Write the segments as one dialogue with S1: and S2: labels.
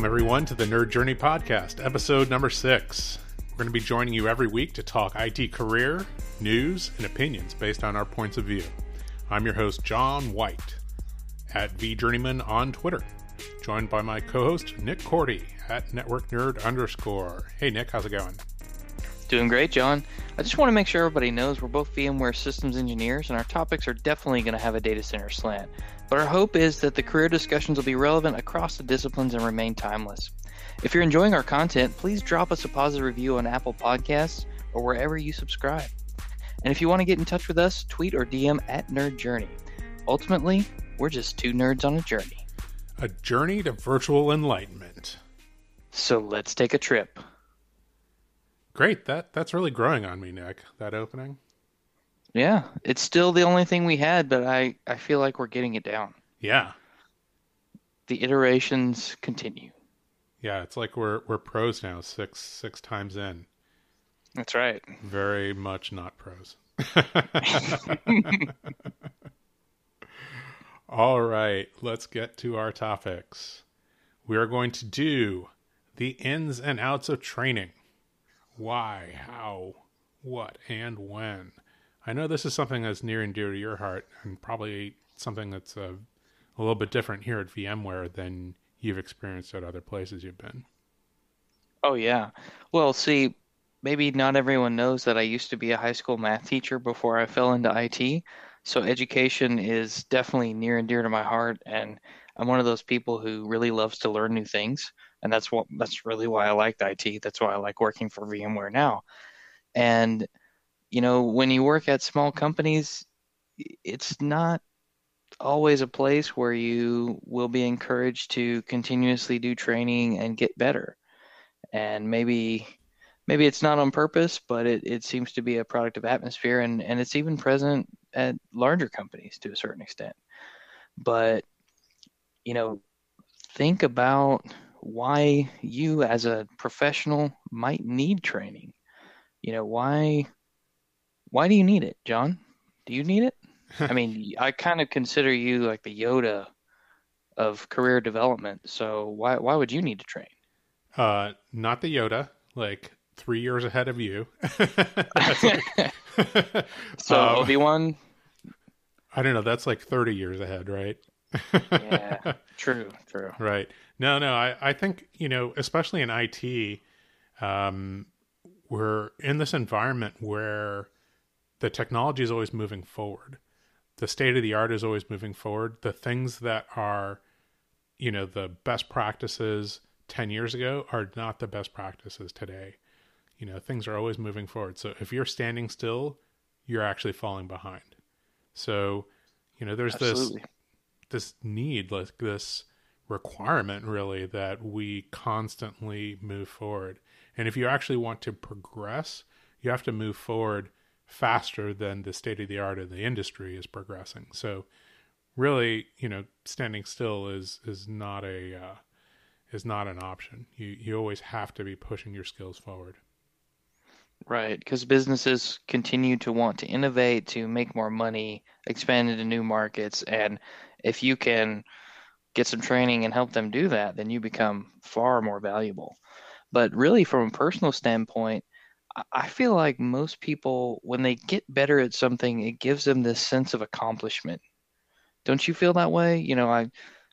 S1: Welcome, everyone, to the Nerd Journey Podcast, episode number six. We're going to be joining you every week to talk IT career, news, and opinions based on our points of view. I'm your host, John White, at VJourneyman on Twitter, joined by my co host, Nick Korte, at Network Nerd underscore. Hey, Nick, how's it going?
S2: Doing great, John. I just want to make sure everybody knows we're both VMware systems engineers, and our topics are definitely going to have a data center slant. But our hope is that the career discussions will be relevant across the disciplines and remain timeless. If you're enjoying our content, please drop us a positive review on Apple Podcasts or wherever you subscribe. And if you want to get in touch with us, tweet or DM at Nerd Journey. Ultimately, we're just two nerds on a journey.
S1: A journey to virtual enlightenment.
S2: So let's take a trip.
S1: Great. That that's really growing on me, Nick. That opening.
S2: Yeah, it's still the only thing we had, but I, I feel like we're getting it down.
S1: Yeah.
S2: The iterations continue.
S1: Yeah, it's like we're we're pros now, six six times in.
S2: That's right.
S1: Very much not pros. All right, let's get to our topics. We are going to do the ins and outs of training. Why, how, what, and when. I know this is something that's near and dear to your heart, and probably something that's a, a little bit different here at VMware than you've experienced at other places you've been.
S2: Oh, yeah. Well, see, maybe not everyone knows that I used to be a high school math teacher before I fell into IT. So education is definitely near and dear to my heart, and I'm one of those people who really loves to learn new things, and that's what that's really why I liked IT. That's why I like working for VMware now. And you know, when you work at small companies, it's not always a place where you will be encouraged to continuously do training and get better. And maybe maybe it's not on purpose, but it, it seems to be a product of atmosphere and, and it's even present at larger companies to a certain extent. But, you know, think about why you as a professional might need training. You know, why why do you need it, John? Do you need it? I mean, I kind of consider you like the Yoda of career development. So why why would you need to train?
S1: Uh, not the Yoda, like three years ahead of you.
S2: so um, Obi Wan.
S1: I don't know. That's like thirty years ahead, right?
S2: yeah, true, true.
S1: Right. No, no. I I think you know, especially in IT, um, we're in this environment where the technology is always moving forward. The state of the art is always moving forward. The things that are, you know, the best practices 10 years ago are not the best practices today. You know, things are always moving forward. So if you're standing still, you're actually falling behind. So, you know, there's Absolutely. this this need, like this requirement really that we constantly move forward. And if you actually want to progress, you have to move forward faster than the state of the art of the industry is progressing. So really, you know, standing still is is not a uh, is not an option. You you always have to be pushing your skills forward.
S2: Right, because businesses continue to want to innovate, to make more money, expand into new markets, and if you can get some training and help them do that, then you become far more valuable. But really, from a personal standpoint, I feel like most people, when they get better at something, it gives them this sense of accomplishment. Don't you feel that way? You know, I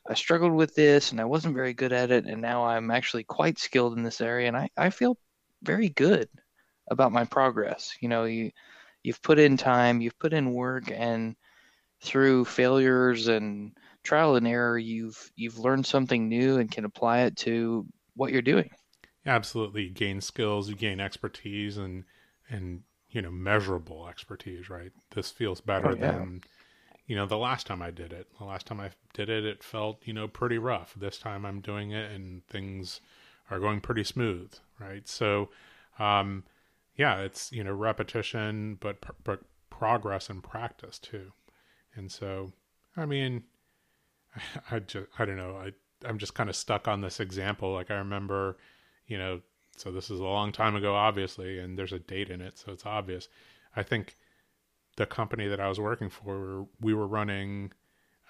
S2: I struggled with this and I wasn't very good at it, and now I'm actually quite skilled in this area, and I, I feel very good about my progress. You know, you you've put in time, you've put in work, and through failures and trial and error, you've you've learned something new and can apply it to what you're doing
S1: absolutely you gain skills, you gain expertise, and and you know measurable expertise. Right, this feels better oh, yeah. than you know the last time I did it. The last time I did it, it felt you know pretty rough. This time I'm doing it, and things are going pretty smooth. Right, so um, yeah, it's you know repetition, but but progress and practice too. And so, I mean, I just I don't know. I I'm just kind of stuck on this example. Like I remember you know, so this is a long time ago, obviously, and there's a date in it, so it's obvious. I think the company that I was working for, we were running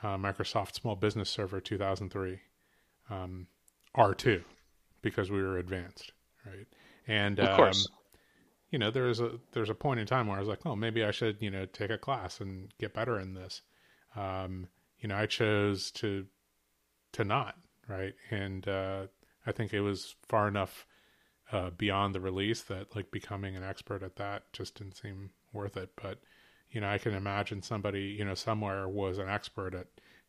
S1: uh, Microsoft Small Business Server 2003. Um, R2 because we were advanced, right? And
S2: Of course.
S1: um, you know, there's a there's a point in time where I was like, oh, maybe I should you know take a class and get better in this. Um, you know, I chose to to not, right? And uh, I think it was far enough uh, beyond the release that like becoming an expert at that just didn't seem worth it. But you know, I can imagine somebody you know somewhere was an expert at,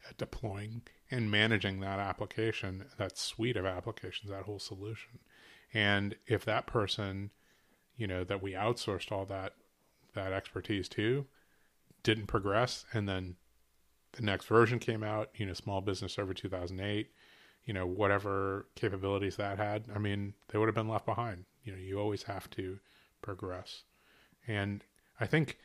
S1: at deploying and managing that application, that suite of applications, that whole solution. And if that person, you know, that we outsourced all that that expertise to, didn't progress, and then the next version came out, you know, Small Business Server 2008, you know, whatever capabilities that had, I mean, they would have been left behind. You know, you always have to progress. And I think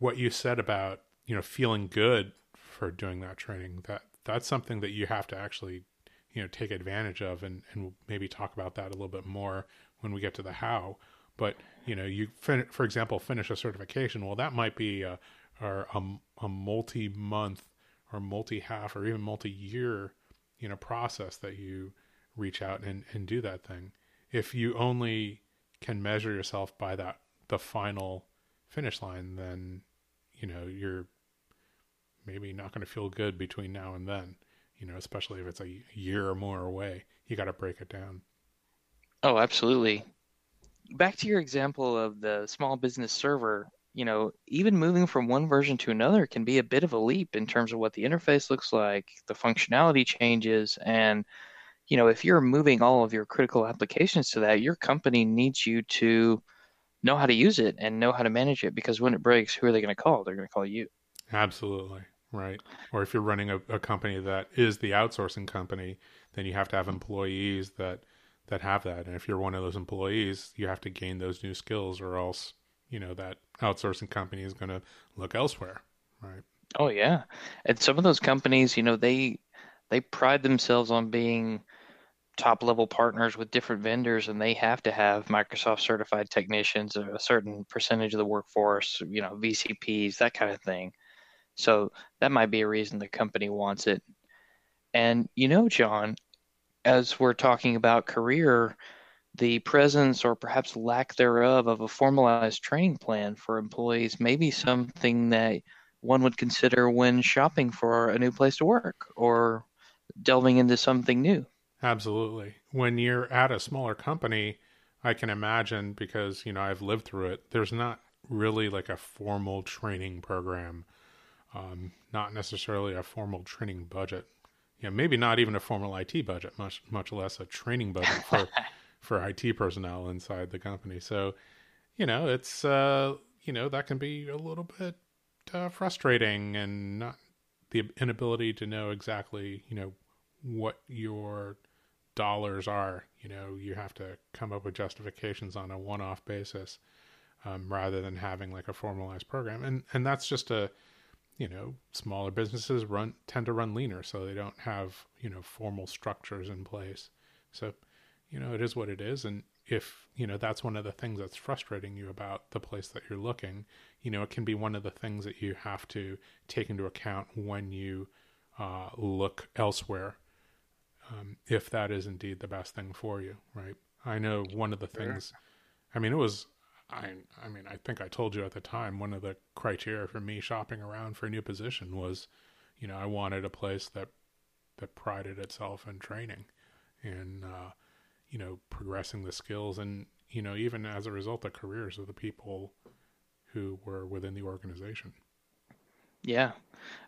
S1: what you said about, you know, feeling good for doing that training, that that's something that you have to actually, you know, take advantage of and, and maybe talk about that a little bit more when we get to the how. But, you know, you, fin- for example, finish a certification. Well, that might be a, or a, a multi month or multi half or even multi year, you know, process that you reach out and, and do that thing. If you only can measure yourself by that, the final finish line, then, you know, you're maybe not going to feel good between now and then, you know, especially if it's a year or more away. You got to break it down.
S2: Oh, absolutely. Back to your example of the small business server, you know, even moving from one version to another can be a bit of a leap in terms of what the interface looks like, the functionality changes, and you know, if you're moving all of your critical applications to that, your company needs you to know how to use it and know how to manage it because when it breaks, who are they going to call? They're going to call you.
S1: Absolutely. Right. Or if you're running a, a company that is the outsourcing company, then you have to have employees that that have that. And if you're one of those employees, you have to gain those new skills or else, you know, that outsourcing company is going to look elsewhere. Right.
S2: Oh yeah. And some of those companies, you know, they they pride themselves on being top level partners with different vendors and they have to have Microsoft certified technicians, a certain percentage of the workforce, you know, VCPs, that kind of thing. So that might be a reason the company wants it. And you know, John, as we're talking about career, the presence or perhaps lack thereof of a formalized training plan for employees may be something that one would consider when shopping for a new place to work or delving into something new.
S1: Absolutely. When you're at a smaller company, I can imagine because, you know, I've lived through it, there's not really like a formal training program, um, not necessarily a formal training budget. Yeah, maybe not even a formal IT budget, much much less a training budget for for IT personnel inside the company. So, you know, it's uh, you know, that can be a little bit uh, frustrating and not the inability to know exactly, you know, what your dollars are. You know, you have to come up with justifications on a one-off basis um, rather than having like a formalized program. And and that's just a you know smaller businesses run tend to run leaner, so they don't have you know formal structures in place. So you know it is what it is, and if you know that's one of the things that's frustrating you about the place that you're looking, you know it can be one of the things that you have to take into account when you uh, look elsewhere um, if that is indeed the best thing for you, right? I know one of the things. I mean, it was. I. I mean, I think I told you at the time one of the criteria for me shopping around for a new position was, you know, I wanted a place that that prided itself in training, and uh, you know, progressing the skills, and you know, even as a result, the careers of the people who were within the organization.
S2: Yeah.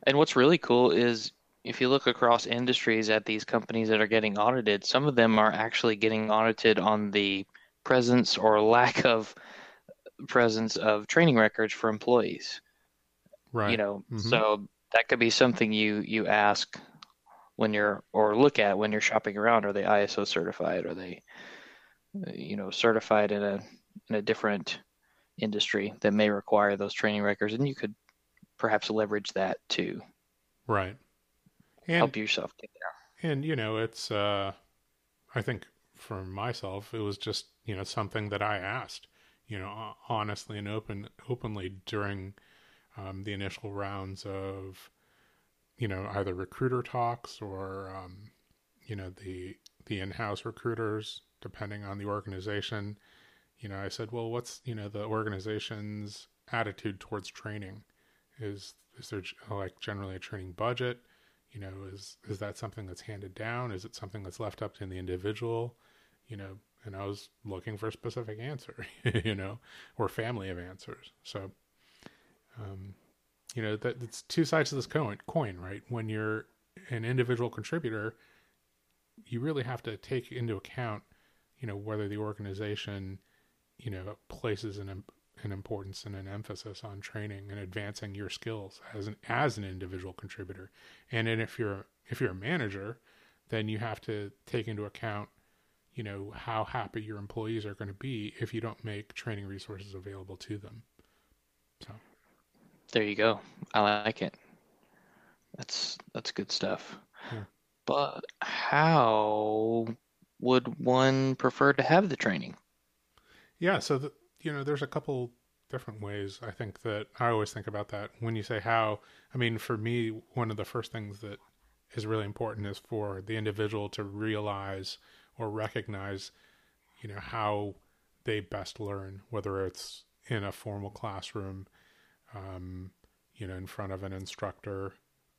S2: And what's really cool is if you look across industries at these companies that are getting audited, some of them are actually getting audited on the presence or lack of presence of training records for employees.
S1: Right.
S2: You know,
S1: Mhm.
S2: so that could be something you you ask when you're or look at when you're shopping around. Are they ISO certified? Are they uh, you know certified in a in a different industry that may require those training records? And you could perhaps leverage that to
S1: Right. And
S2: help yourself get there.
S1: and you know, it's. uh I think for myself, it was just you know something that I asked, you know, honestly and open openly during um, the initial rounds of, you know, either recruiter talks or, um, you know, the the in-house recruiters, depending on the organization, you know, I said, well, what's you know the organization's attitude towards training? Is is there like generally a training budget? You know, is is that something that's handed down? Is it something that's left up to the individual? You know, and I was looking for a specific answer, you know, or family of answers. So, um, you know, that it's two sides of this coin, coin, right? When you're an individual contributor, you really have to take into account, you know, whether the organization, you know, places an an importance and an emphasis on training and advancing your skills as an as an individual contributor. And then if you're if you're a manager, then you have to take into account, you know, how happy your employees are going to be if you don't make training resources available to them. So
S2: there you go. I like it. That's that's good stuff. Yeah. But how would one prefer to have the training?
S1: Yeah, so the, you know, there's a couple different ways I think that I always think about that when you say how. I mean, for me, one of the first things that is really important is for the individual to realize or recognize, you know, how they best learn, whether it's in a formal classroom, um, you know, in front of an instructor,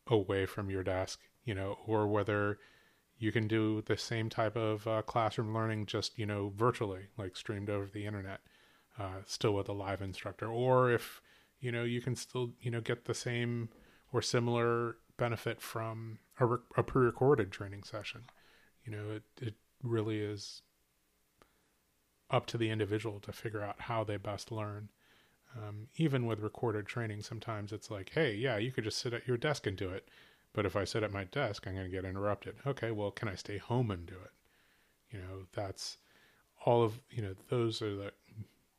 S1: away from your desk, you know, or whether you can do the same type of uh, classroom learning just, you know, virtually, like streamed over the internet uh, still with a live instructor, or if you know you can still you know get the same or similar benefit from a, re- a pre-recorded training session. You know, it it really is up to the individual to figure out how they best learn. Um, even with recorded training, sometimes it's like, hey, yeah, you could just sit at your desk and do it. But if I sit at my desk, I'm going to get interrupted. Okay, well, can I stay home and do it? You know, that's all of, you know, those are the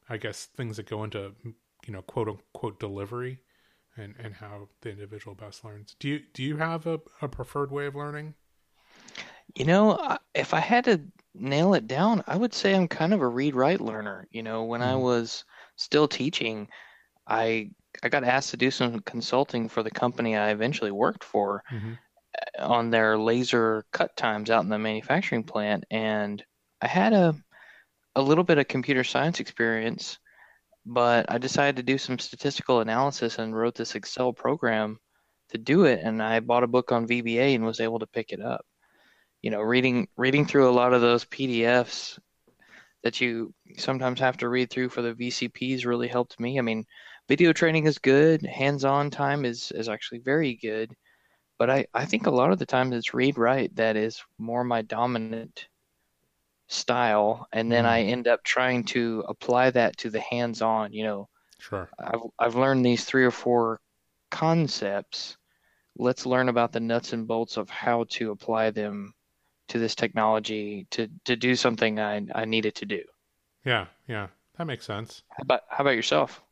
S1: I guess things that go into you know quote unquote delivery and and how the individual best learns. Do you do you have a, a preferred way of learning?
S2: You know, if I had to nail it down, I would say I'm kind of a read write learner. You know, when mm-hmm. I was still teaching, I I got asked to do some consulting for the company I eventually worked for mm-hmm. on their laser cut times out in the manufacturing plant, and I had a a little bit of computer science experience, but I decided to do some statistical analysis and wrote this Excel program to do it. And I bought a book on VBA and was able to pick it up. You know, reading reading through a lot of those PDFs that you sometimes have to read through for the VCPs really helped me. I mean, video training is good, hands-on time is is actually very good, but I I think a lot of the times it's read write that is more my dominant style and then I mm. end up trying to apply that to the hands-on, you know.
S1: Sure.
S2: I've I've learned these three or four concepts. Let's learn about the nuts and bolts of how to apply them to this technology to to do something I I needed to do.
S1: Yeah, yeah. That makes sense.
S2: How about how about yourself?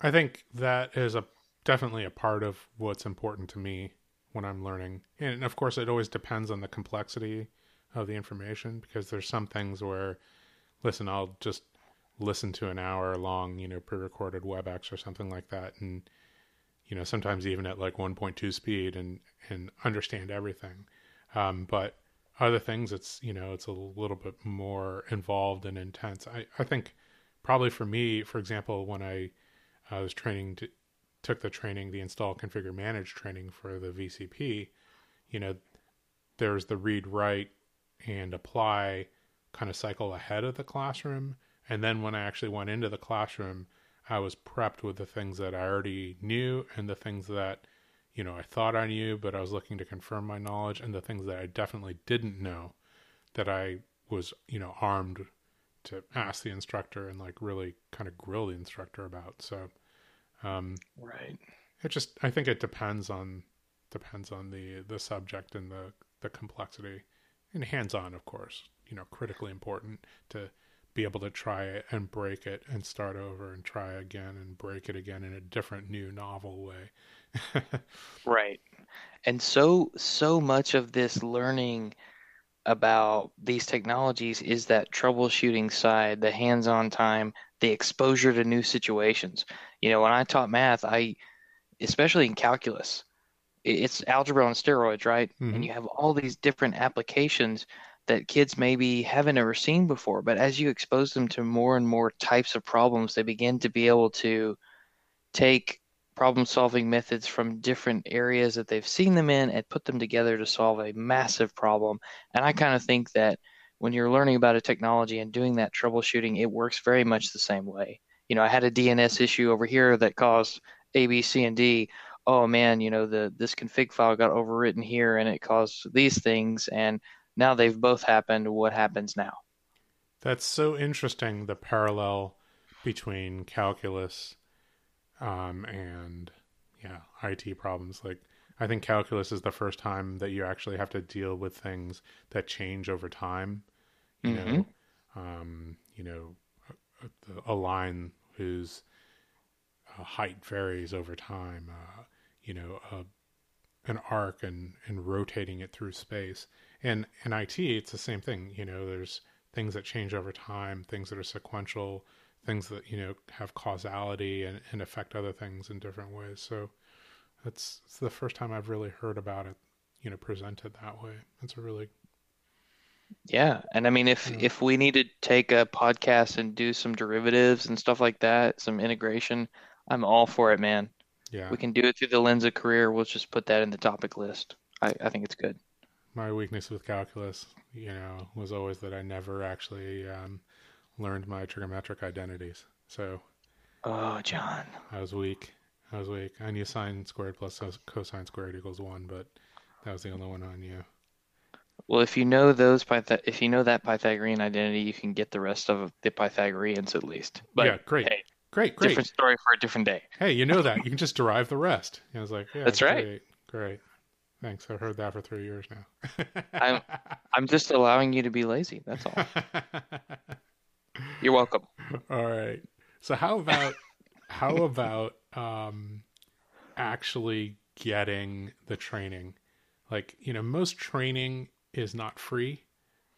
S1: I think that is a definitely a part of what's important to me when I'm learning. And of course it always depends on the complexity of the information because there's some things where, listen, I'll just listen to an hour long, you know, pre-recorded WebEx or something like that, and you know, sometimes even at like 1.2 speed and and understand everything. Um, but other things, it's you know, it's a little bit more involved and intense. I I think probably for me, for example, when I I was training to took the training, the install, configure, manage training for the VCP, you know, there's the read write and apply kind of cycle ahead of the classroom. And then when I actually went into the classroom, I was prepped with the things that I already knew and the things that, you know, I thought I knew, but I was looking to confirm my knowledge and the things that I definitely didn't know that I was, you know, armed to ask the instructor and like really kind of grill the instructor about. So, um,
S2: right.
S1: It just, I think it depends on, depends on the, the subject and the, the complexity and hands on, of course, you know, critically important to be able to try it and break it and start over and try again and break it again in a different, new, novel way.
S2: Right. And so, so much of this learning about these technologies is that troubleshooting side, the hands on time, the exposure to new situations. You know, when I taught math, I, especially in calculus, it's algebra on steroids, right? Mm-hmm. And you have all these different applications that kids maybe haven't ever seen before. But as you expose them to more and more types of problems, they begin to be able to take problem solving methods from different areas that they've seen them in and put them together to solve a massive problem. And I kind of think that when you're learning about a technology and doing that troubleshooting, it works very much the same way. You know, I had a DNS issue over here that caused A, B, C, and D. Oh man, you know, the this config file got overwritten here and it caused these things and now they've both happened. What happens now?
S1: That's so interesting the parallel between calculus um, and yeah, IT problems. Like I think calculus is the first time that you actually have to deal with things that change over time. You mm-hmm. know, um, you know, a, a, line whose uh, height varies over time. Uh, you know, an arc and and rotating it through space. And in IT, it's the same thing. You know, there's things that change over time, things that are sequential, things that you know have causality and, and affect other things in different ways. So that's it's the first time I've really heard about it, you know, presented that way. It's a really
S2: yeah, and I mean, if yeah. if we need to take a podcast and do some derivatives and stuff like that, some integration, I'm all for it, man.
S1: Yeah,
S2: we can do it through the lens of career. We'll just put that in the topic list. I, I think it's good.
S1: My weakness with calculus, you know, was always that I never actually um, learned my trigonometric identities. So,
S2: oh, John,
S1: I was weak. I was weak. I knew sine squared plus cosine squared equals one, but that was the only one I knew.
S2: Well, if you know those Pyth- if you know that Pythagorean identity, you can get the rest of the Pythagoreans at least. But
S1: yeah, great,
S2: hey,
S1: great, great.
S2: Different story for a different day.
S1: Hey, you know that you can just derive the rest. I was like, yeah,
S2: that's
S1: great,
S2: right.
S1: Great. Thanks. I've heard that for three years now.
S2: I'm I'm just allowing you to be lazy. That's all. You're welcome.
S1: All right. So how about how about um actually getting the training? Like, you know, most training is not free.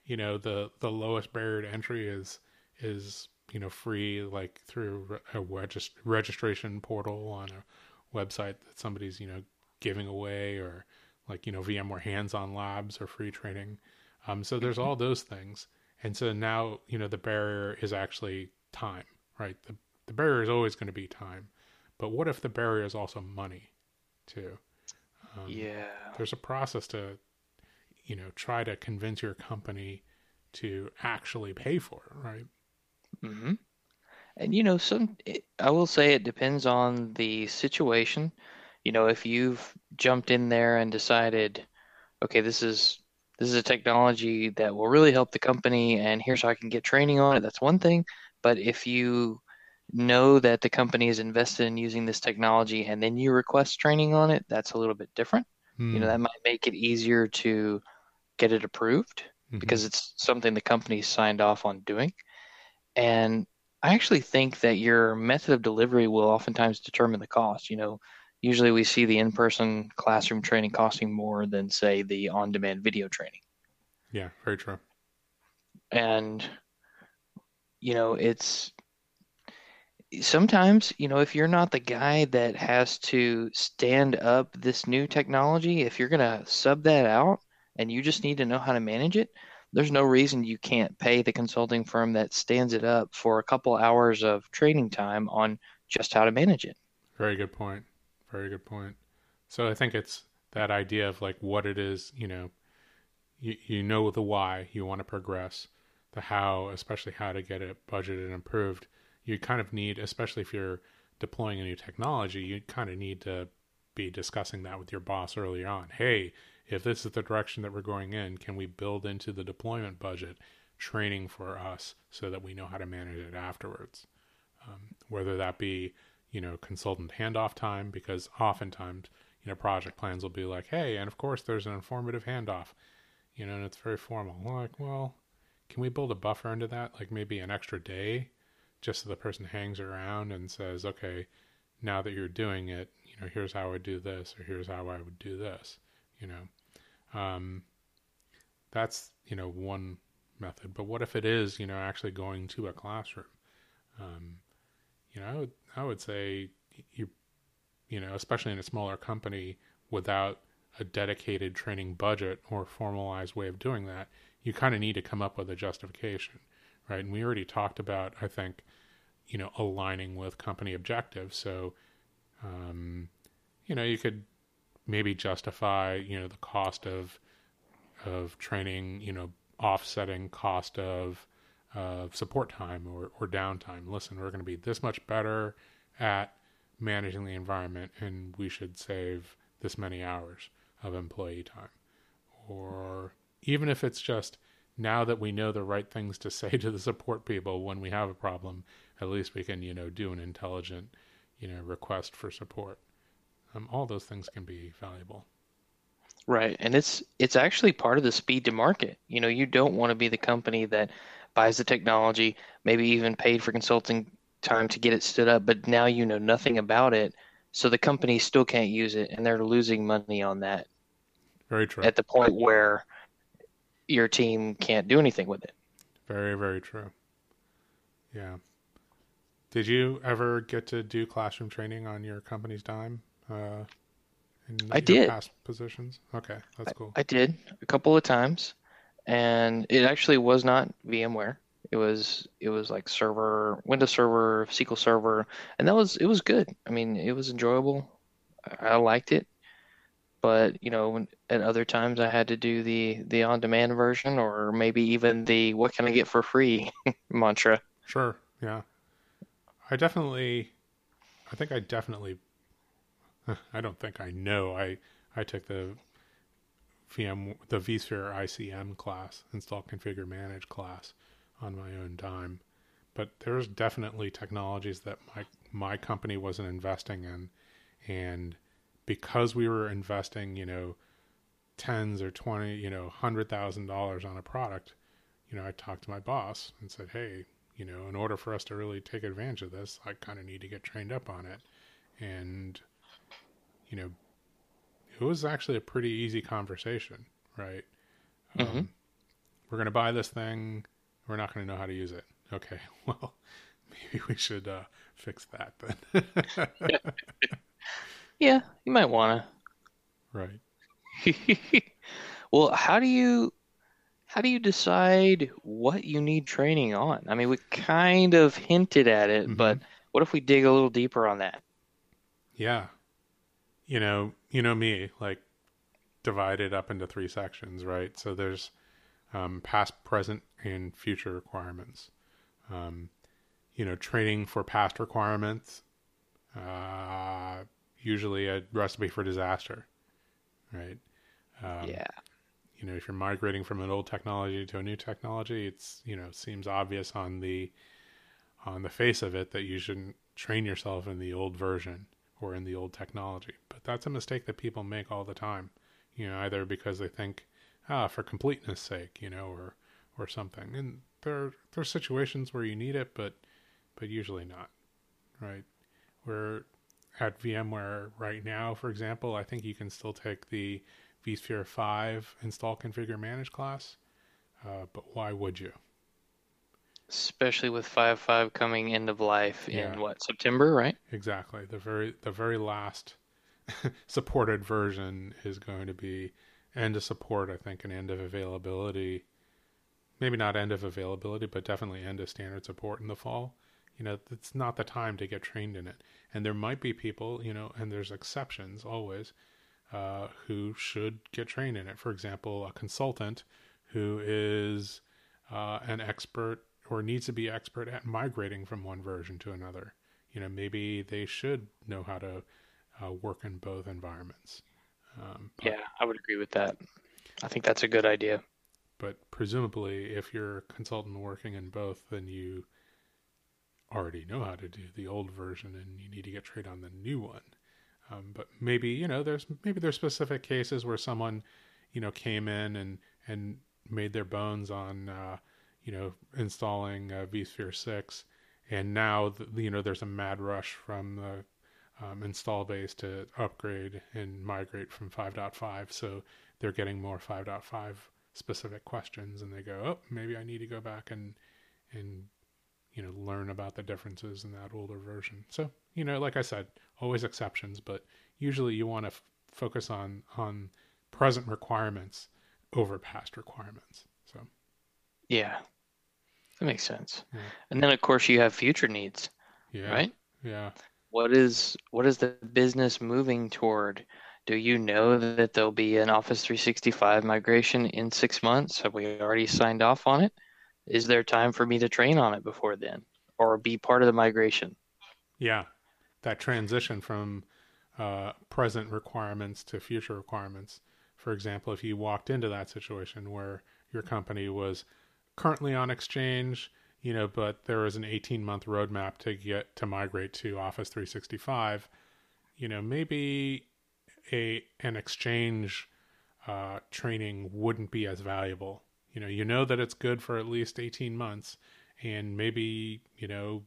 S1: You know, the the lowest barrier to entry is is, you know, free like through a regist- registration portal on a website that somebody's, you know, giving away or like, you know, VMware hands-on labs or free training. Um, so there's all those things. And so now, you know, the barrier is actually time, right? The, the barrier is always going to be time. But what if the barrier is also money, too?
S2: Um, yeah.
S1: There's a process to, you know, try to convince your company to actually pay for it, right?
S2: Mm-hmm. And you know, some it, I will say it depends on the situation. You know, if you've jumped in there and decided, okay, this is this is a technology that will really help the company and here's how I can get training on it. That's one thing. But if you know that the company is invested in using this technology and then you request training on it, that's a little bit different. You know, hmm. that might make it easier to get it approved mm-hmm. because it's something the company signed off on doing. And I actually think that your method of delivery will oftentimes determine the cost. You know, usually we see the in-person classroom training costing more than say the on-demand video training.
S1: Yeah very true.
S2: And you know it's sometimes you know if you're not the guy that has to stand up this new technology if you're going to sub that out and you just need to know how to manage it there's no reason you can't pay the consulting firm that stands it up for a couple hours of training time on just how to manage it.
S1: Very good point very good point. So I think it's that idea of like what it is, you know, you, you know the why you want to progress, the how, especially how to get it budgeted and improved. You kind of need, especially if you're deploying a new technology, you kind of need to be discussing that with your boss early on. Hey, if this is the direction that we're going in, can we build into the deployment budget training for us so that we know how to manage it afterwards? Um, whether that be you know, consultant handoff time because oftentimes, you know, project plans will be like, hey, and of course there's an informative handoff, you know, and it's very formal. Like, well, can we build a buffer into that? Like maybe an extra day just so the person hangs around and says, okay, now that you're doing it, you know, here's how I would do this or here's how I would do this, you know. Um, that's, you know, one method. But what if it is, you know, actually going to a classroom? Um, you know, I would, I would say you, you know, especially in a smaller company without a dedicated training budget or formalized way of doing that, you kind of need to come up with a justification, right? And we already talked about, I think, you know, aligning with company objectives. So, um, you know, you could maybe justify, you know, the cost of of training, you know, offsetting cost of uh, support time or, or downtime. Listen, we're going to be this much better at managing the environment, and we should save this many hours of employee time. Or even if it's just now that we know the right things to say to the support people when we have a problem, at least we can, you know, do an intelligent, you know, request for support. Um, all those things can be valuable.
S2: Right. And it's it's actually part of the speed to market. You know, you don't want to be the company that buys the technology, maybe even paid for consulting time to get it stood up, but now you know nothing about it, so the company still can't use it and they're losing money on that.
S1: Very true.
S2: At the point where your team can't do anything with it.
S1: Very, very true. Yeah. Did you ever get to do classroom training on your company's dime? Uh,
S2: I did.
S1: Past positions. Okay, that's cool.
S2: I, I did a couple of times, and it actually was not VMware. It was it was like server, Windows Server, SQL Server, and that was it was good. I mean, it was enjoyable. I, liked it, but you know, at other times I had to do the the on demand version, or maybe even the what can I get for free mantra.
S1: Sure. Yeah. I definitely, I think I definitely I don't think I know. I I took the VM the vSphere ICM class, install configure manage class on my own dime. But there's definitely technologies that my my company wasn't investing in and because we were investing, you know, tens or 20, you know, $100,000 on a product, you know, I talked to my boss and said, "Hey, you know, in order for us to really take advantage of this, I kind of need to get trained up on it." And you know, it was actually a pretty easy conversation, right?
S2: Mm-hmm. Um,
S1: we're going to buy this thing. We're not going to know how to use it. Okay, well, maybe we should uh, fix that then.
S2: yeah, you might want to.
S1: Right.
S2: well, how do you how do you decide what you need training on? I mean, we kind of hinted at it, mm-hmm. but what if we dig a little deeper on that?
S1: Yeah you know, you know me, like divided up into three sections, right? So there's um, past, present, and future requirements. Um, you know, training for past requirements, uh, usually a recipe for disaster, right?
S2: Um, yeah.
S1: You know, if you're migrating from an old technology to a new technology, it's you know seems obvious on the on the face of it that you shouldn't train yourself in the old version in the old technology. But that's a mistake that people make all the time, you know, either because they think, ah, for completeness sake, you know, or or something. And there there are situations where you need it, but but usually not, right? We're at VMware right now, for example, I think you can still take the vSphere 5 install configure manage class, uh, but why would you?
S2: Especially with five five coming end of life in what September, right?
S1: Exactly. The very the very last supported version is going to be end of support. I think an end of availability. Maybe not end of availability, but definitely end of standard support in the fall. You know, it's not the time to get trained in it. And there might be people, you know, and there's exceptions always, uh, who should get trained in it. For example, a consultant who is uh, an expert or needs to be expert at migrating from one version to another. You know, maybe they should know how to uh, work in both environments.
S2: Um, but, yeah, I would agree with that. I think that's a good idea.
S1: But presumably, if you're a consultant working in both, then you already know how to do the old version, and you need to get trained on the new one. Um, but maybe you know, there's maybe there's specific cases where someone, you know, came in and and made their bones on uh, you know, installing uh, vSphere 6. And now, the, you know, there's a mad rush from the um, install base to upgrade and migrate from 5.5. So they're getting more 5.5 specific questions and they go, oh, maybe I need to go back and, and, you know, learn about the differences in that older version. So, you know, like I said, always exceptions, but usually you want to f- focus on on present requirements over past requirements. So
S2: Yeah, that makes sense.
S1: Yeah.
S2: And then of course you have future needs,
S1: yeah,
S2: right?
S1: yeah,
S2: What is what is the business moving toward? Do you know that there'll be an Office 365 migration in six months? Have we already signed off on it? Is there time for me to train on it before then or be part of the migration?
S1: yeah. That transition from uh, present requirements to future requirements. For example, if you walked into that situation where your company was currently on Exchange, you know, but there is an 18 month roadmap to get to migrate to Office 365, you know, maybe a an Exchange uh, training wouldn't be as valuable. You know, you know that it's good for at least 18 months, and maybe you know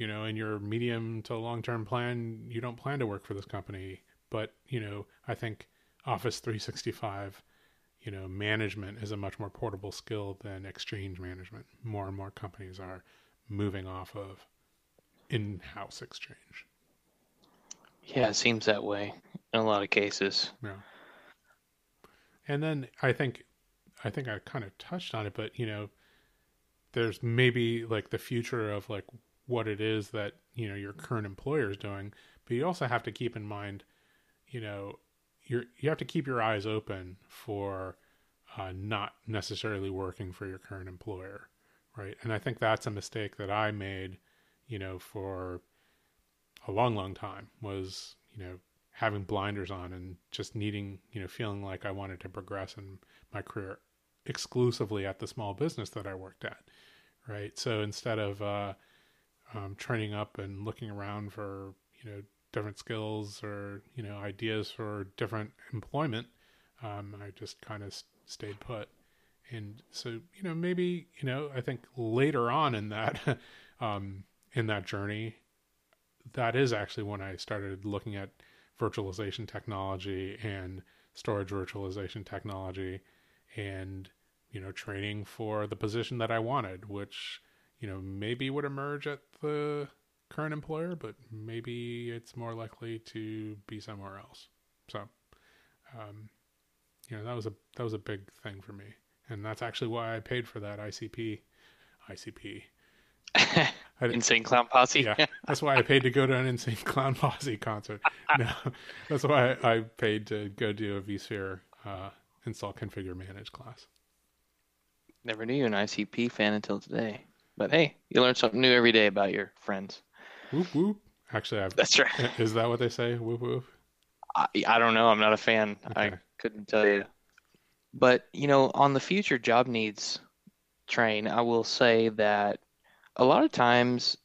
S1: you know, in your medium to long term plan, you don't plan to work for this company. But, you know, I think Office 365, you know, management is a much more portable skill than exchange management. More and more companies are moving off of in house exchange.
S2: Yeah, it seems that way in a lot of cases.
S1: Yeah. And then I think, I think I kind of touched on it, but, you know, there's maybe like the future of like what it is that you know your current employer is doing but you also have to keep in mind you know you're you have to keep your eyes open for uh, not necessarily working for your current employer right? And i think that's a mistake that i made you know for a long long time was you know having blinders on and just needing you know feeling like i wanted to progress in my career exclusively at the small business that i worked at right? So instead of uh, um, training up and looking around for you know different skills or you know ideas for different employment um, i just kind of stayed put. And so you know maybe you know i think later on in that um, in that journey that is actually when i started looking at virtualization technology and storage virtualization technology and you know training for the position that i wanted which you know, maybe would emerge at the current employer, but maybe it's more likely to be somewhere else. So, um, you know, that was a that was a big thing for me, and that's actually why I paid for that ICP, ICP.
S2: Insane Clown Posse.
S1: yeah, that's why I paid to go to an Insane Clown Posse concert. No, that's why I paid to go do a vSphere uh, install, configure, manage class.
S2: Never knew you were an ICP fan until today. But hey, you learn something new every day about your friends.
S1: Whoop whoop. Actually, I've,
S2: That's right.
S1: is that what they say? Whoop whoop.
S2: I, I don't know. I'm not a fan. I couldn't tell you. But, you know, on the future job needs train, I will say that a lot of times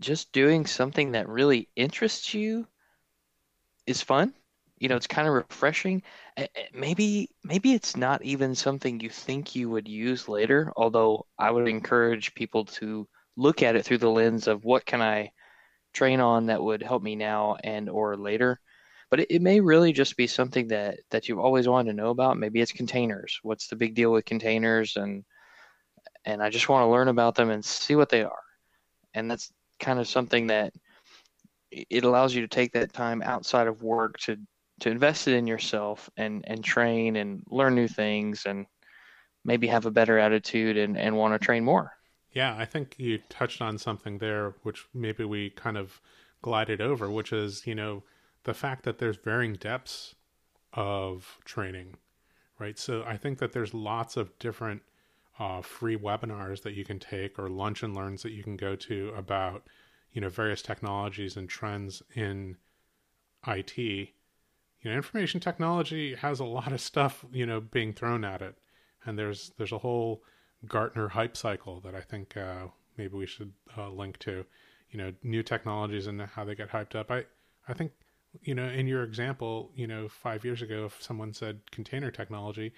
S2: just doing something that really interests you is fun. You know, it's kind of refreshing. Maybe maybe it's not even something you think you would use later, although I would encourage people to look at it through the lens of what can I train on that would help me now and or later. But it, it may really just be something that that you've always wanted to know about. Maybe it's containers. What's the big deal with containers and and I just want to learn about them and see what they are. And that's kind of something that it allows you to take that time outside of work to to invest it in yourself and and train and learn new things and maybe have a better attitude and and want to train more.
S1: Yeah, I think you touched on something there, which maybe we kind of glided over, which is, you know, the fact that there's varying depths of training, right? So I think that there's lots of different uh, free webinars that you can take or lunch and learns that you can go to about, you know, various technologies and trends in IT. You know, information technology has a lot of stuff, you know, being thrown at it. And there's there's a whole Gartner hype cycle that I think uh, maybe we should uh, link to. You know, new technologies and how they get hyped up. I I think you know in your example, you know, five years ago, if someone said container technology,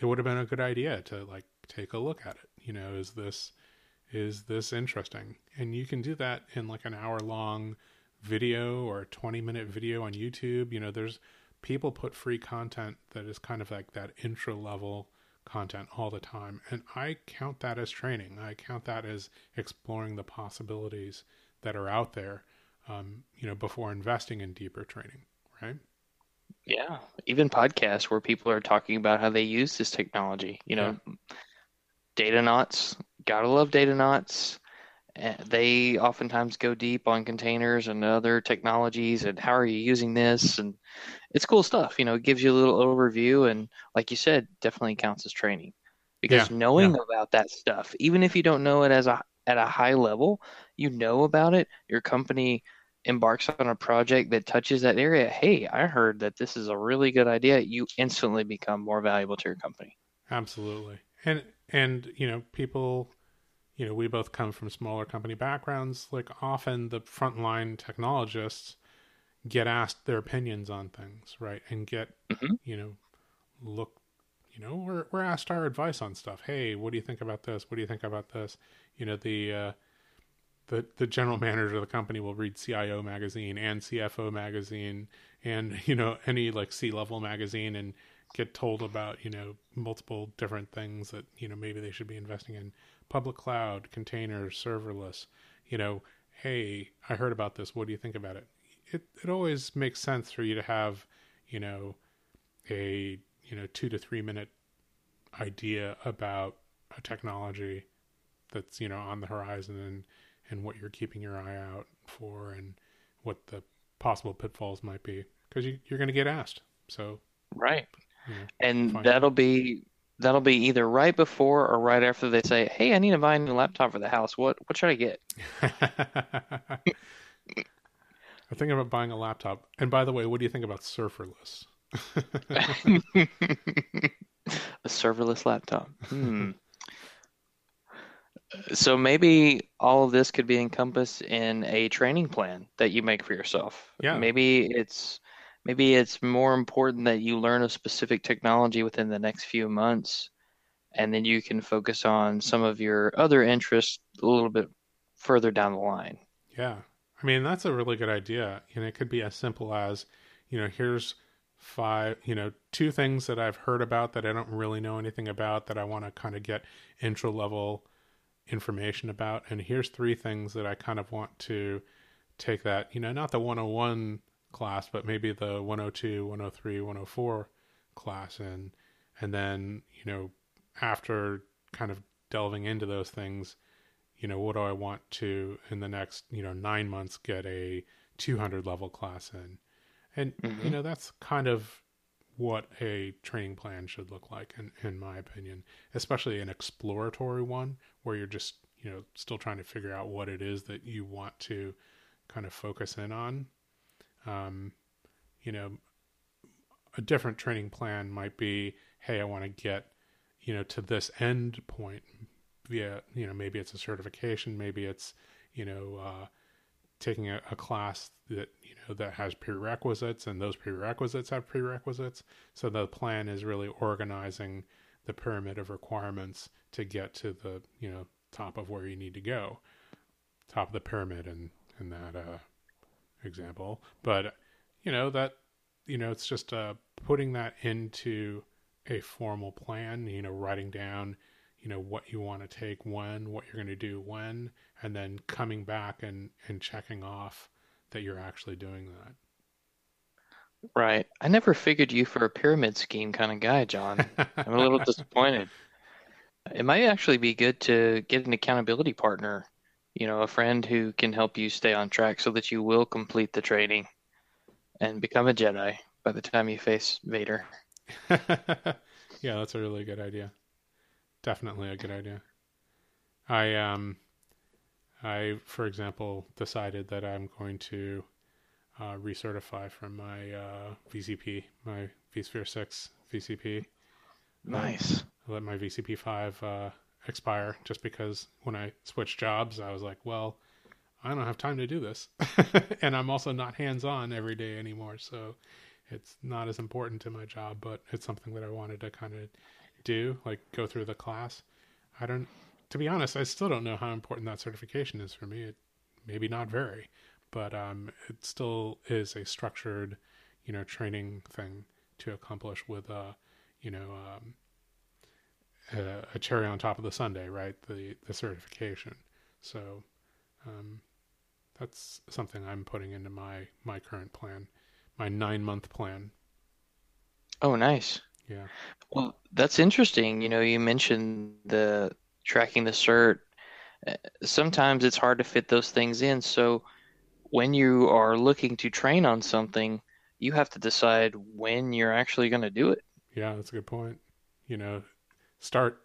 S1: it would have been a good idea to like take a look at it. You know, is this is this interesting? And you can do that in like an hour long video or a 20 minute video on YouTube. You know, there's people put free content that is kind of like that intro level content all the time. And I count that as training. I count that as exploring the possibilities that are out there, um, you know, before investing in deeper training, right?
S2: Yeah, even podcasts where people are talking about how they use this technology. You know, Datanauts, gotta love Datanauts. Eh, Eh, they oftentimes go deep on containers and other technologies and how are you using this? And it's cool stuff. You know, it gives you a little overview and, like you said, definitely counts as training because
S1: yeah,
S2: knowing about that stuff, even if you don't know it as a at a high level, you know about it. Your company embarks on a project that touches that area. Hey, I heard that this is a really good idea. You instantly become more valuable to your company.
S1: absolutely. And and you know, people, you know, we both come from smaller company backgrounds. Like often the frontline technologists get asked their opinions on things, right? And get,
S2: hmm
S1: you know, look, you know, we're we're asked our advice on stuff. Hey, what do you think about this? What do you think about this? You know, the uh the the general manager of the company will read CIO magazine and CFO magazine and you know any like C level magazine and get told about you know multiple different things that you know maybe they should be investing in public cloud containers serverless you know hey i heard about this what do you think about it? It it always makes sense for you to have you know a you know 2 to 3 minute idea about a technology that's you know on the horizon and and what you're keeping your eye out for and what the possible pitfalls might be because you, you're going to get asked. So
S2: Right.
S1: you know
S2: And that'll be that'll be either right before or right after they say, "Hey, I need to buy a new laptop for the house. What what should I get?"
S1: i'm thinking about buying a laptop and by the way what do you think about serverless
S2: A serverless laptop. Hmm. So maybe all of this could be encompassed in a training plan that you make for yourself.
S1: yeah
S2: Maybe it's maybe it's more important that you learn a specific technology within the next few months, and then you can focus on some of your other interests a little bit further down the line.
S1: Yeah. I mean, that's a really good idea. And it could be as simple as, you know, here's five, you know, two things that I've heard about that I don't really know anything about that I want to kind of get intro level information about. And here's three things that I kind of want to take that, you know, not the 101 class, but maybe the 102, 103, 104 class in. And then, you know, after kind of delving into those things, you know, what do I want to in the next, you know, nine months get a 200 level class in? And, you
S2: hmm
S1: know, that's kind of what a training plan should look like, in, in my opinion, especially an exploratory one where you're just, you know, still trying to figure out what it is that you want to kind of focus in on. Um, you know, a different training plan might be, hey, I want to get, you know, to this end point via, you know, maybe it's a certification, maybe it's, you know, uh, taking a, a class that, you know, that has prerequisites and those prerequisites have prerequisites. So the plan is really organizing the pyramid of requirements to get to the, you know, top of where you need to go, top of the pyramid in, in that, uh, example. But, you know, that you know, it's just uh, putting that into a formal plan, you know, writing down, you know, what you want to take when, what you're going to do when, and then coming back and, and checking off that you're actually doing that.
S2: Right. I never figured you for a pyramid scheme kind of guy, John. I'm a little disappointed. It might actually be good to get an accountability partner, you know, a friend who can help you stay on track so that you will complete the training and become a Jedi by the time you face Vader.
S1: yeah, that's a really good idea. Definitely a good idea. I um I for example decided that I'm going to uh, recertify from my uh, VCP, my vSphere 6 VCP.
S2: Nice.
S1: let my VCP 5 uh, expire just because when I switched jobs, I was like, well, I don't have time to do this. and I'm also not hands on every day anymore. So it's not as important to my job, but it's something that I wanted to kind of do, like go through the class. I don't, to be honest, I still don't know how important that certification is for me. It maybe not very, but um, it still is a structured, you know, training thing to accomplish with a, you know, um, a, a cherry on top of the sundae, right? The the certification. So um, that's something I'm putting into my my current plan, my nine month plan.
S2: Oh, nice.
S1: Yeah.
S2: Well, that's interesting. You know, you mentioned the tracking the cert. Uh, Sometimes it's hard to fit those things in. So when you are looking to train on something, you have to decide when you're actually going to do it.
S1: Yeah, that's a good point. You know, start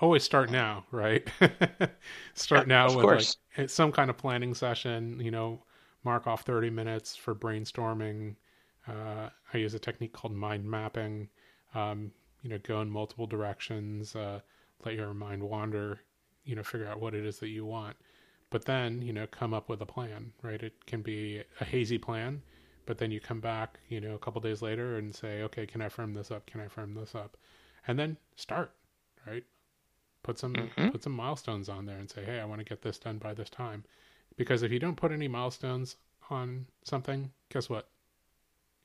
S1: always start now, right? start now
S2: Of
S1: with
S2: course.
S1: eh, some kind of planning session, you know, mark off 30 minutes for brainstorming. Uh, I use a technique called mind mapping. Um, you know, go in multiple directions, uh, let your mind wander, you know, figure out what it is that you want. But then, you know, come up with a plan, right? It can be a hazy plan, but then you come back, you know, a couple days later and say, okay, can I firm this up? Can I firm this up? And then start, right? Put some
S2: hmm
S1: put some milestones on there and say, hey, I want to get this done by this time. Because if you don't put any milestones on something, guess what?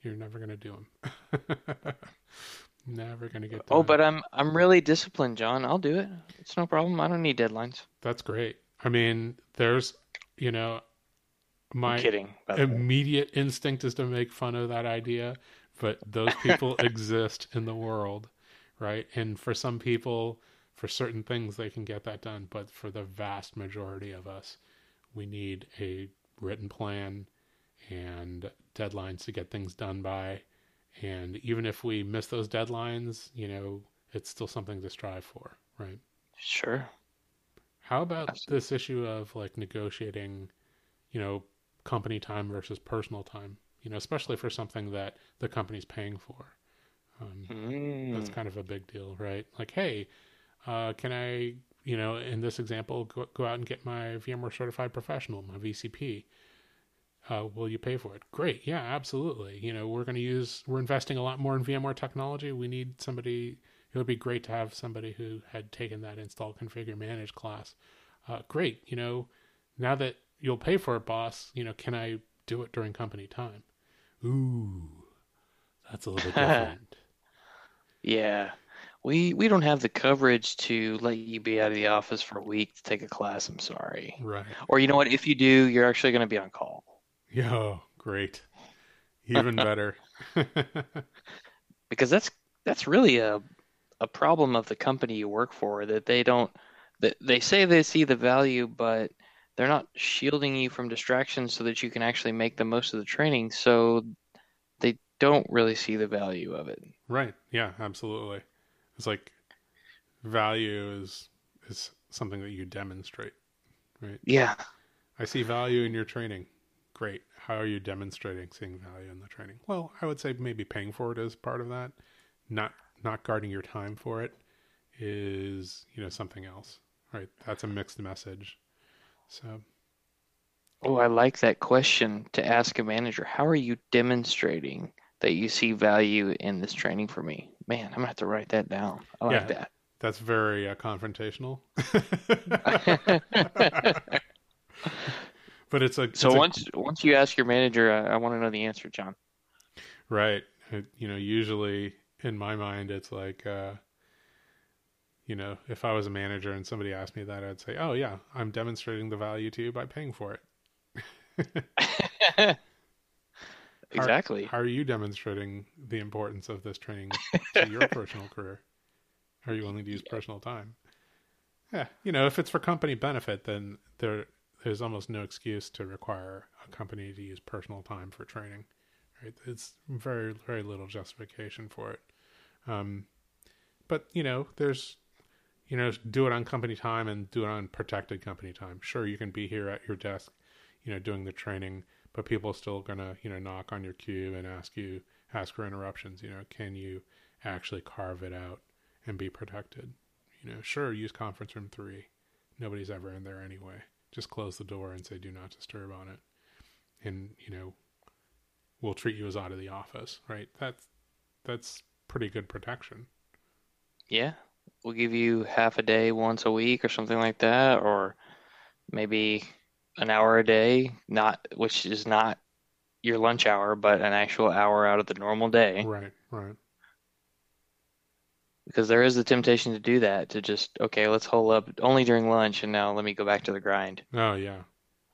S1: You're never going to do them. never going to get
S2: Oh, but I'm I'm really disciplined, John. I'll do it. It's no problem. I don't need deadlines.
S1: That's great. I mean, there's, you know,
S2: I'm
S1: my
S2: kidding, by the way.
S1: immediate instinct is to make fun of that idea, but those people exist in the world, right? And for some people, for certain things, they can get that done. But for the vast majority of us, we need a written plan and deadlines to get things done by. And even if we miss those deadlines, you know, it's still something to strive for, right?
S2: Sure.
S1: How about
S2: Absolutely.
S1: this issue of like negotiating, you know, company time versus personal time? You know, especially for something that the company's paying for. Um, that's
S2: Mm.
S1: kind of a big deal, right? Like, hey, uh, can I, you know, in this example, go, go out and get my VMware Certified Professional, my VCP? Uh, will you pay for it? Great, yeah, absolutely. You know, we're going to use, we're investing a lot more in VMware technology. We need somebody. It would be great to have somebody who had taken that install, configure, manage class. Uh, great, you know, now that you'll pay for it, boss, you know, can I do it during company time? Ooh, that's a little bit different.
S2: Yeah. We we don't have the coverage to let you be out of the office for a week to take a class. I'm sorry.
S1: Right.
S2: Or you know what? If you do, you're actually going to be on call.
S1: Yeah. great. Even better.
S2: Because that's that's really a a problem of the company you work for that they don't that they say they see the value, but they're not shielding you from distractions so that you can actually make the most of the training. So don't really see the value of it.
S1: right. Yeah, absolutely. It's like value is is something that you demonstrate, right?
S2: Yeah.
S1: I see value in your training. Great. How are you demonstrating seeing value in the training? Well, I would say maybe paying for it is part of that. Not not guarding your time for it is, you know, something else. Right? That's a mixed message. So,
S2: Oh, I like that question to ask a manager. How are you demonstrating that you see value in this training for me? Man, I'm gonna have to write that down. I like
S1: yeah,
S2: that.
S1: that's very uh, confrontational. but it's a
S2: So
S1: it's a
S2: once once you ask your manager, I, I want to know the answer, John.
S1: right. You know, usually in my mind it's like uh you know, if I was a manager and somebody asked me that, I'd say, "Oh yeah, I'm demonstrating the value to you by paying for it." how,
S2: Exactly.
S1: how are you demonstrating the importance of this training to your personal career? Are you willing to use personal time? Yeah, you know, if it's for company benefit, then there there's almost no excuse to require a company to use personal time for training. Right? It's very very little justification for it. Um, but you know, there's you know, do it on company time and do it on protected company time. Sure, you can be here at your desk, you know, doing the training, but people are still gonna, you know, knock on your cube and ask you, ask for interruptions. You know, can you actually carve it out and be protected? You know, sure, use conference room three. Nobody's ever in there anyway. Just close the door and say do not disturb on it. And, you know, we'll treat you as out of the office, right? That's that's pretty good protection.
S2: Yeah. We'll give you half a day once a week or something like that, or maybe an hour a day, not which is not your lunch hour, but an actual hour out of the normal day.
S1: Right, right.
S2: Because there is the temptation to do that, to just, okay, let's hold up only during lunch and now let me go back to the grind.
S1: Oh yeah,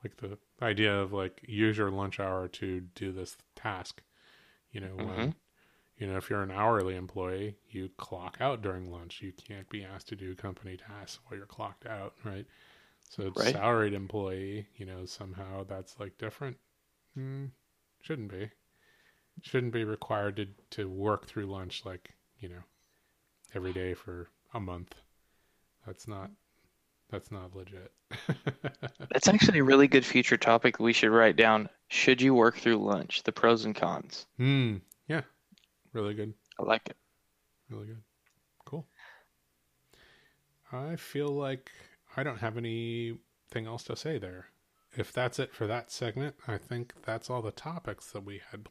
S1: like the idea of like use your lunch hour to do this task. You know,
S2: hmm
S1: when You know, if you're an hourly employee, you clock out during lunch. You can't be asked to do company tasks while you're clocked out, right? So
S2: Right.
S1: salaried employee, you know, somehow that's like different. Hmm, shouldn't be. Shouldn't be required to to work through lunch like, you know, every day for a month. That's not that's not legit.
S2: That's actually a really good future topic we should write down. Should you work through lunch? The pros and cons.
S1: Hmm. Yeah. Really good.
S2: I like it.
S1: Really good. Cool. I feel like I don't have anything else to say there. If that's it for that segment, I think that's all the topics that we had.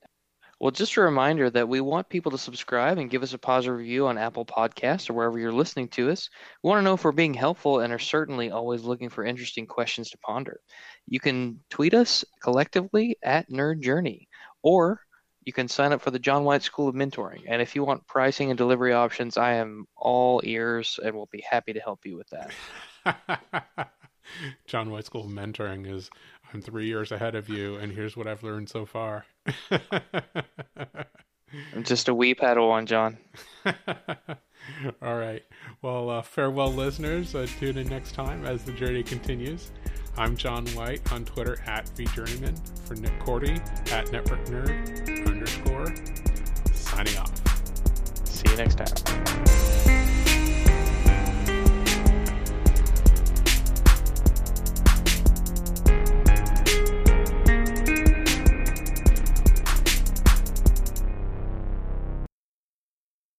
S2: Well, just a reminder that we want people to subscribe and give us a positive review on Apple Podcasts or wherever you're listening to us. We want to know if we're being helpful and are certainly always looking for interesting questions to ponder. You can tweet us collectively at Nerd Journey, or you can sign up for the John White School of Mentoring. And if you want pricing and delivery options, I am all ears and will be happy to help you with that.
S1: John White School of Mentoring is I'm three years ahead of you, and here's what I've learned so far.
S2: I'm just a wee Padawan, John.
S1: All right. Well, uh, farewell, listeners. Uh, tune in next time as the journey continues. I'm John White on Twitter at VJourneyman. For Nick Korte at Network Nerd underscore. Signing off.
S2: See you next time.